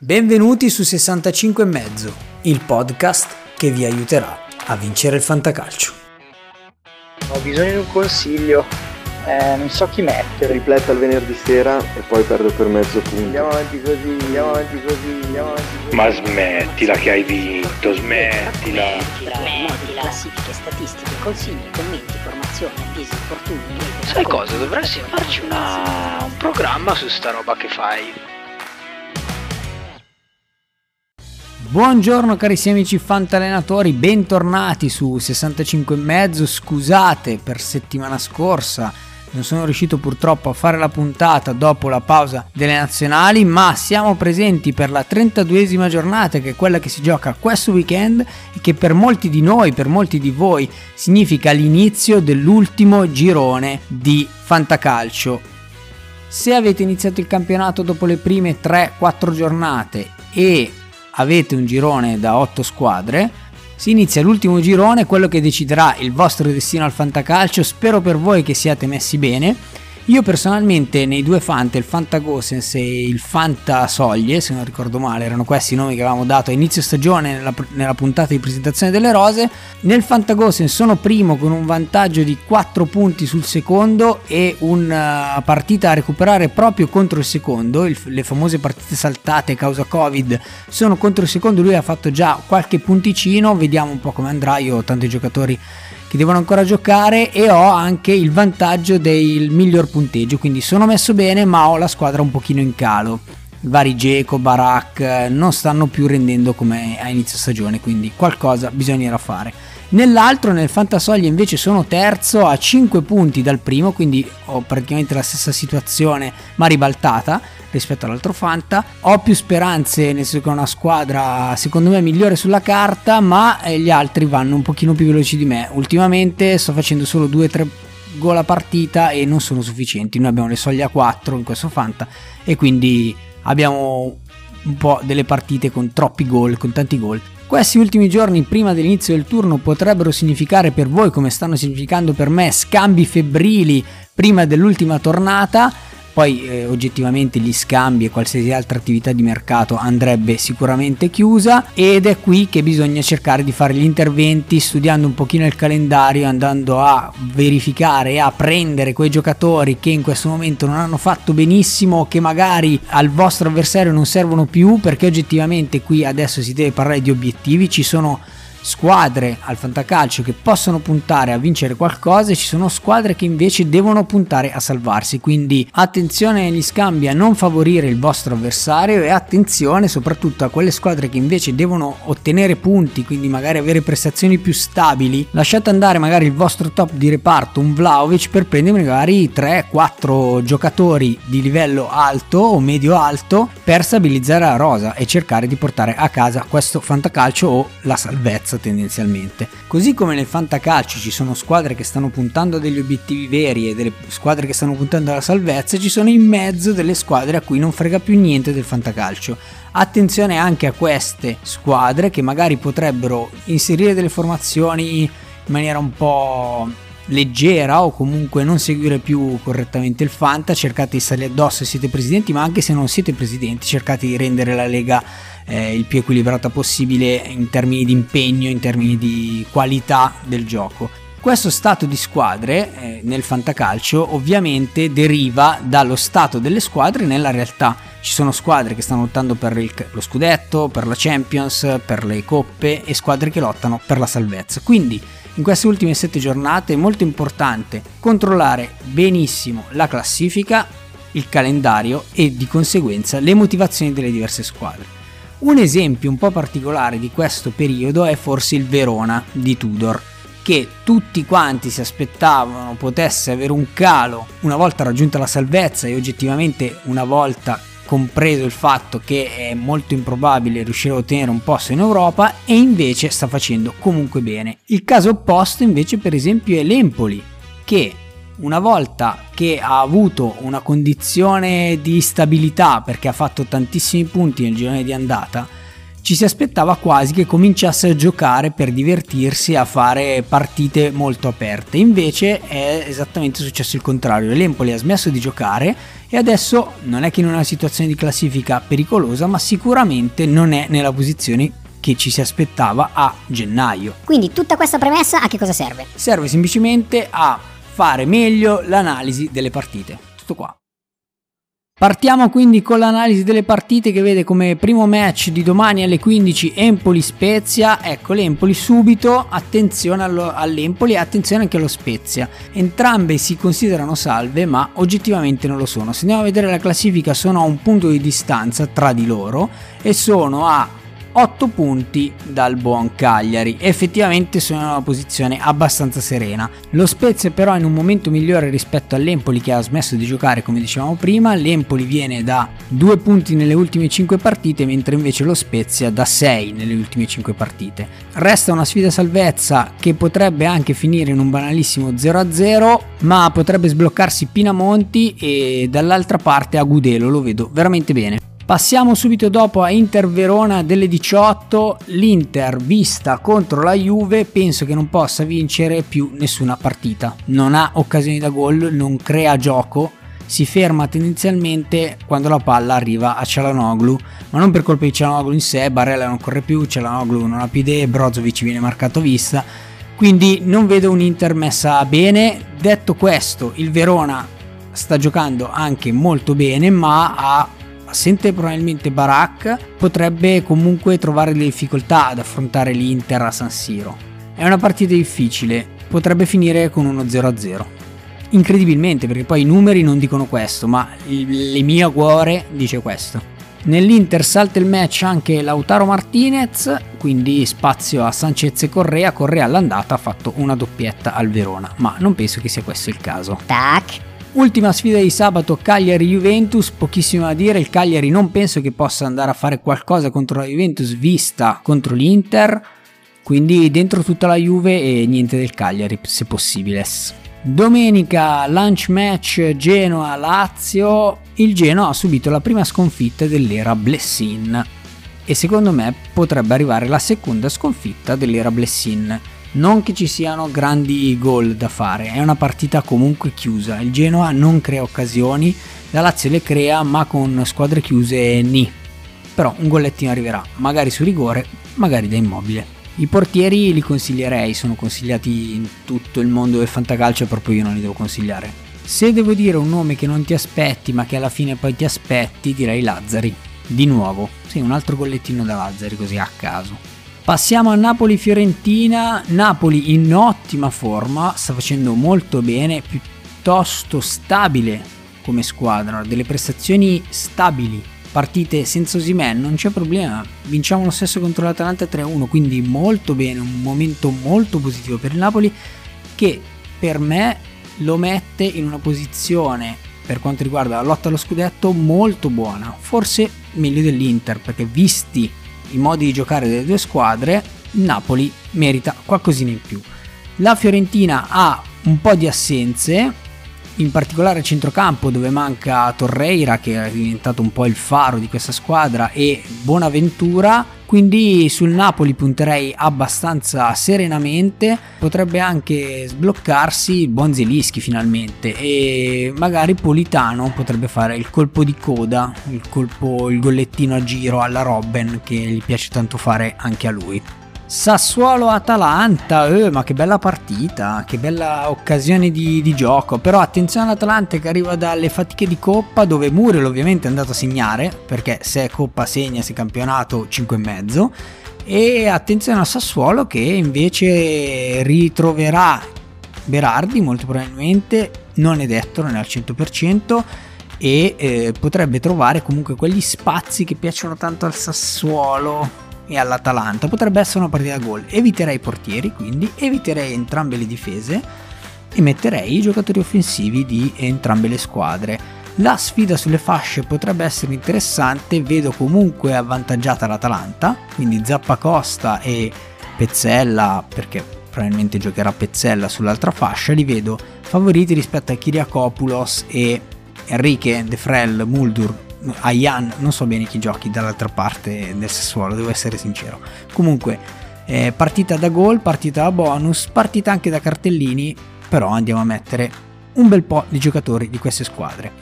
Benvenuti su 65 e mezzo, il podcast che vi aiuterà a vincere il fantacalcio. Ho bisogno di un consiglio, eh, non so chi mettere. Ripletta il venerdì sera e poi perdo per mezzo punto. Andiamo avanti così, andiamo avanti così, andiamo avanti così. Ma smettila che hai vinto, smettila. Smettila. Classifiche, statistiche, consigli, commenti, formazione, avvisi, infortuni. Sai cosa? Dovresti farci una... un programma su sta roba che fai. Buongiorno carissimi amici fantallenatori, bentornati su 65 e mezzo. Scusate per settimana scorsa, non sono riuscito purtroppo a fare la puntata dopo la pausa delle nazionali, ma siamo presenti per la 32esima giornata che è quella che si gioca questo weekend e che per molti di noi, per molti di voi significa l'inizio dell'ultimo girone di fantacalcio. Se avete iniziato il campionato dopo le prime 3-4 giornate e avete un girone da 8 squadre, si inizia l'ultimo girone, quello che deciderà il vostro destino al fantacalcio. Spero per voi che siate messi bene. Io personalmente nei due Fanta, il Fanta Gosens e il Fanta Soglie, se non ricordo male, erano questi i nomi che avevamo dato a inizio stagione nella, nella puntata di presentazione delle rose. Nel Fanta Gosens sono primo con un vantaggio di 4 punti sul secondo e una partita a recuperare proprio contro il secondo. Il, le famose partite saltate causa Covid sono contro il secondo, lui ha fatto già qualche punticino, vediamo un po' come andrà. Io ho tanti giocatori che devono ancora giocare e ho anche il vantaggio del miglior punteggio, quindi sono messo bene ma ho la squadra un pochino in calo. Vari Geco, Barak non stanno più rendendo come a inizio stagione, quindi qualcosa bisognerà fare. Nell'altro, nel Fantasoglia invece sono terzo a 5 punti dal primo, quindi ho praticamente la stessa situazione ma ribaltata rispetto all'altro Fanta. Ho più speranze, nel senso che è una squadra secondo me migliore sulla carta, ma eh, gli altri vanno un pochino più veloci di me. Ultimamente sto facendo solo 2-3 gol a partita e non sono sufficienti. Noi abbiamo le soglie a 4 in questo Fanta e quindi abbiamo un po' delle partite con troppi gol, con tanti gol. Questi ultimi giorni prima dell'inizio del turno potrebbero significare per voi, come stanno significando per me, scambi febbrili prima dell'ultima tornata poi eh, oggettivamente gli scambi e qualsiasi altra attività di mercato andrebbe sicuramente chiusa ed è qui che bisogna cercare di fare gli interventi studiando un pochino il calendario, andando a verificare e a prendere quei giocatori che in questo momento non hanno fatto benissimo, che magari al vostro avversario non servono più perché oggettivamente qui adesso si deve parlare di obiettivi, ci sono squadre al fantacalcio che possono puntare a vincere qualcosa e ci sono squadre che invece devono puntare a salvarsi. Quindi attenzione agli scambi a non favorire il vostro avversario e attenzione soprattutto a quelle squadre che invece devono ottenere punti quindi magari avere prestazioni più stabili. Lasciate andare magari il vostro top di reparto un Vlaovic per prendere magari 3-4 giocatori di livello alto o medio alto per stabilizzare la rosa e cercare di portare a casa questo fantacalcio o la salvezza terza tendenzialmente. Così come nel fantacalcio ci sono squadre che stanno puntando a degli obiettivi veri e delle squadre che stanno puntando alla salvezza, ci sono in mezzo delle squadre a cui non frega più niente del fantacalcio. Attenzione anche a queste squadre che magari potrebbero inserire delle formazioni in maniera un po' leggera o comunque non seguire più correttamente il Fanta, cercate di stare addosso se siete presidenti, ma anche se non siete presidenti, cercate di rendere la Lega eh, il più equilibrata possibile in termini di impegno, in termini di qualità del gioco. Questo stato di squadre eh, nel fantacalcio ovviamente deriva dallo stato delle squadre nella realtà. Ci sono squadre che stanno lottando per il, lo scudetto, per la Champions, per le coppe e squadre che lottano per la salvezza. Quindi in queste ultime sette giornate è molto importante controllare benissimo la classifica, il calendario e di conseguenza le motivazioni delle diverse squadre. Un esempio un po' particolare di questo periodo è forse il Verona di Tudor, che tutti quanti si aspettavano potesse avere un calo una volta raggiunta la salvezza e oggettivamente una volta compreso il fatto che è molto improbabile riuscire a ottenere un posto in Europa e invece sta facendo comunque bene. Il caso opposto invece per esempio è l'Empoli che una volta che ha avuto una condizione di stabilità perché ha fatto tantissimi punti nel girone di andata, ci si aspettava quasi che cominciasse a giocare per divertirsi, a fare partite molto aperte. Invece è esattamente successo il contrario. L'Empoli ha smesso di giocare e adesso non è che in una situazione di classifica pericolosa, ma sicuramente non è nella posizione che ci si aspettava a gennaio. Quindi tutta questa premessa a che cosa serve? Serve semplicemente a fare meglio l'analisi delle partite. Tutto qua. Partiamo quindi con l'analisi delle partite che vede come primo match di domani alle 15 Empoli Spezia. Ecco l'Empoli subito, attenzione allo, all'Empoli e attenzione anche allo Spezia. Entrambe si considerano salve ma oggettivamente non lo sono. Se andiamo a vedere la classifica sono a un punto di distanza tra di loro e sono a 8 punti dal buon Cagliari. Effettivamente sono in una posizione abbastanza serena. Lo Spezia però è in un momento migliore rispetto all'Empoli che ha smesso di giocare come dicevamo prima. L'Empoli viene da 2 punti nelle ultime 5 partite mentre invece lo Spezia da 6 nelle ultime 5 partite. Resta una sfida salvezza che potrebbe anche finire in un banalissimo 0-0 ma potrebbe sbloccarsi Pinamonti e dall'altra parte Agudelo lo vedo veramente bene. Passiamo subito dopo a Inter Verona delle 18. L'Inter vista contro la Juve penso che non possa vincere più nessuna partita. Non ha occasioni da gol, non crea gioco, si ferma tendenzialmente quando la palla arriva a Cialanoglu, ma non per colpa di Cialanoglu in sé, Barella non corre più, Cialanoglu non ha più idee, Brozovic viene marcato vista, quindi non vedo un Inter messa bene. Detto questo, il Verona sta giocando anche molto bene, ma ha assente probabilmente Barak, potrebbe comunque trovare delle difficoltà ad affrontare l'Inter a San Siro. È una partita difficile, potrebbe finire con uno 0-0. Incredibilmente, perché poi i numeri non dicono questo, ma il, il mio cuore dice questo. Nell'Inter salta il match anche Lautaro Martinez, quindi spazio a Sanchez e Correa. Correa all'andata ha fatto una doppietta al Verona, ma non penso che sia questo il caso. Tac. Ultima sfida di sabato Cagliari-Juventus, pochissimo da dire, il Cagliari non penso che possa andare a fare qualcosa contro la Juventus vista contro l'Inter, quindi dentro tutta la Juve e niente del Cagliari se possibile. Domenica lunch match Genoa-Lazio, il Genoa ha subito la prima sconfitta dell'era Blessin e secondo me potrebbe arrivare la seconda sconfitta dell'era Blessin. Non che ci siano grandi gol da fare, è una partita comunque chiusa. Il Genoa non crea occasioni, la Lazio le crea, ma con squadre chiuse ni. Però un gollettino arriverà, magari su rigore, magari da immobile. I portieri li consiglierei, sono consigliati in tutto il mondo del fantacalcio proprio io non li devo consigliare. Se devo dire un nome che non ti aspetti, ma che alla fine poi ti aspetti, direi Lazzari. Di nuovo, sì, un altro gollettino da Lazzari così a caso. Passiamo a Napoli-Fiorentina, Napoli in ottima forma, sta facendo molto bene, piuttosto stabile come squadra, delle prestazioni stabili, partite senza Osimen, non c'è problema, vinciamo lo stesso contro l'Atalanta 3-1, quindi molto bene, un momento molto positivo per il Napoli che per me lo mette in una posizione per quanto riguarda la lotta allo scudetto molto buona, forse meglio dell'Inter perché visti i modi di giocare delle due squadre, il Napoli merita qualcosina in più. La Fiorentina ha un po' di assenze, in particolare a centrocampo dove manca Torreira che è diventato un po' il faro di questa squadra e Bonaventura. Quindi sul Napoli punterei abbastanza serenamente. Potrebbe anche sbloccarsi il buon Zelischi finalmente. E magari Politano potrebbe fare il colpo di coda il colpo il gollettino a giro alla Robben che gli piace tanto fare anche a lui Sassuolo-Atalanta, eh, ma che bella partita, che bella occasione di, di, gioco. Però attenzione all'Atalanta che arriva dalle fatiche di Coppa, dove Muriel ovviamente è andato a segnare, perché se è Coppa segna, se è campionato 5,5. E attenzione al Sassuolo che invece ritroverà Berardi molto probabilmente, non è detto, non è al 100%. E eh, potrebbe trovare comunque quegli spazi che piacciono tanto al Sassuolo e all'Atalanta potrebbe essere una partita a gol. Eviterei i portieri, quindi eviterei entrambe le difese e metterei i giocatori offensivi di entrambe le squadre. La sfida sulle fasce potrebbe essere interessante, vedo comunque avvantaggiata l'Atalanta, quindi Zappacosta e Pezzella, perché probabilmente giocherà Pezzella sull'altra fascia, li vedo favoriti rispetto a Kiriakopoulos e Enrique, De Frel, Muldur a Ian, non so bene chi giochi dall'altra parte del Sassuolo, devo essere sincero. Comunque, eh, partita da gol, partita da bonus, partita anche da cartellini, però andiamo a mettere un bel po' di giocatori di queste squadre.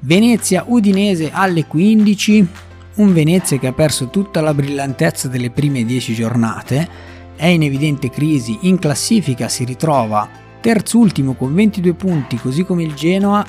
Venezia Udinese alle 15, un Venezia che ha perso tutta la brillantezza delle prime 10 giornate, è in evidente crisi, in classifica si ritrova terzultimo con 22 punti, così come il Genoa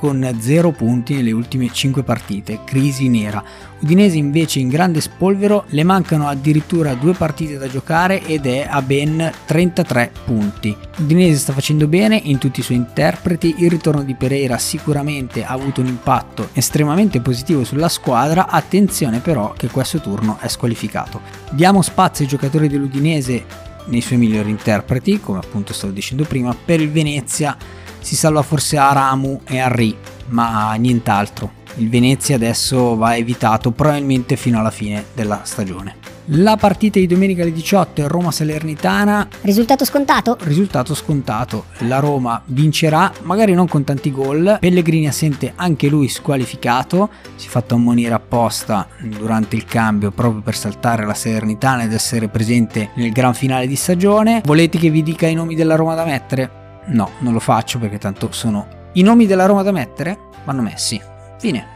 con 0 punti nelle ultime 5 partite, crisi nera. Udinese invece in grande spolvero, le mancano addirittura due partite da giocare ed è a ben 33 punti. Udinese sta facendo bene in tutti i suoi interpreti, il ritorno di Pereira sicuramente ha avuto un impatto estremamente positivo sulla squadra, attenzione però che questo turno è squalificato. Diamo spazio ai giocatori dell'Udinese nei suoi migliori interpreti, come appunto stavo dicendo prima, per il Venezia si salva forse a Ramu e a Ri, ma nient'altro. Il Venezia adesso va evitato probabilmente fino alla fine della stagione. La partita di domenica alle 18 è Roma-Salernitana. Risultato scontato? Risultato scontato. La Roma vincerà, magari non con tanti gol. Pellegrini assente anche lui squalificato. Si è fatto ammonire apposta durante il cambio proprio per saltare la Salernitana ed essere presente nel gran finale di stagione. Volete che vi dica i nomi della Roma da mettere? No, non lo faccio perché tanto sono... I nomi della Roma da mettere? Vanno messi. Fine.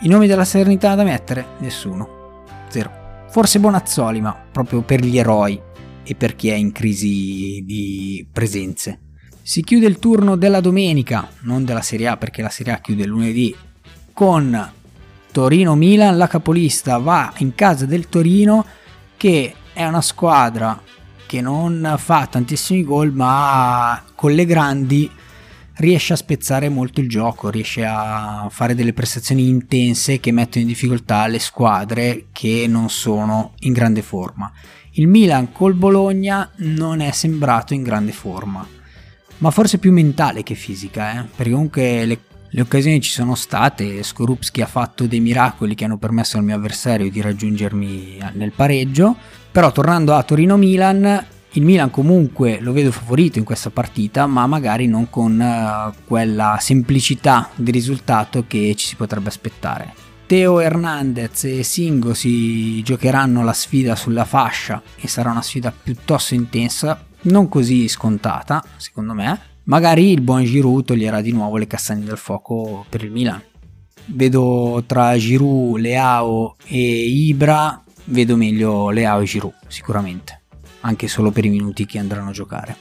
I nomi della Serenità da mettere? Nessuno. Zero. Forse Bonazzoli, ma proprio per gli eroi e per chi è in crisi di presenze. Si chiude il turno della domenica, non della Serie A perché la Serie A chiude lunedì, con Torino-Milan. La capolista va in casa del Torino che è una squadra che non fa tantissimi gol ma con le grandi riesce a spezzare molto il gioco, riesce a fare delle prestazioni intense che mettono in difficoltà le squadre che non sono in grande forma. Il Milan col Bologna non è sembrato in grande forma, ma forse più mentale che fisica, eh? perché comunque le, le, occasioni ci sono state, Skorupski ha fatto dei miracoli che hanno permesso al mio avversario di raggiungermi nel pareggio, però tornando a Torino-Milan, il Milan comunque lo vedo favorito in questa partita, ma magari non con uh, quella semplicità di risultato che ci si potrebbe aspettare. Teo Hernandez e Singo si giocheranno la sfida sulla fascia e sarà una sfida piuttosto intensa, non così scontata, secondo me. Magari il buon Giroud toglierà di nuovo le castagne dal fuoco per il Milan. Vedo tra Giroud, Leao e Ibra vedo meglio Leao e Giroud, sicuramente, anche solo per i minuti che andranno a giocare.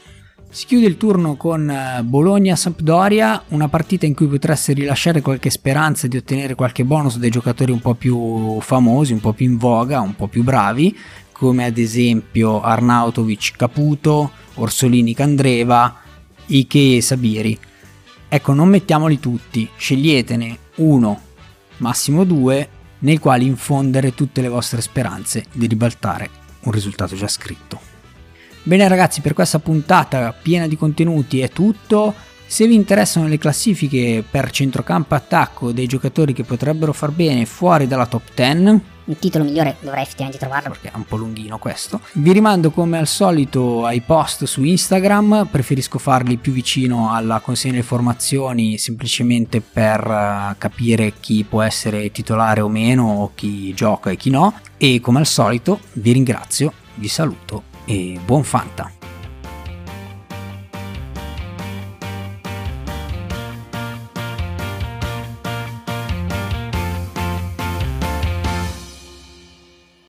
Si chiude il turno con eh, Bologna-Sampdoria, una partita in cui potreste rilasciare qualche speranza di ottenere qualche bonus dai giocatori un po' più famosi, un po' più in voga, un po' più bravi, come ad esempio Arnautovic Caputo, Orsolini Candreva, Ike e Sabiri. Ecco, non mettiamoli tutti, sceglietene uno, massimo due nei quali infondere tutte le vostre speranze di ribaltare un risultato già scritto. Bene ragazzi, per questa puntata piena di contenuti è tutto. Se vi interessano le classifiche per centrocampo attacco dei giocatori che potrebbero far bene fuori dalla top 10, il titolo migliore dovrei effettivamente trovarlo perché è un po' lunghino questo. Vi rimando come al solito ai post su Instagram, preferisco farli più vicino alla consegna delle formazioni semplicemente per eh, capire chi può essere titolare o meno chi gioca e chi no e come al solito vi ringrazio, vi saluto e buon Fanta!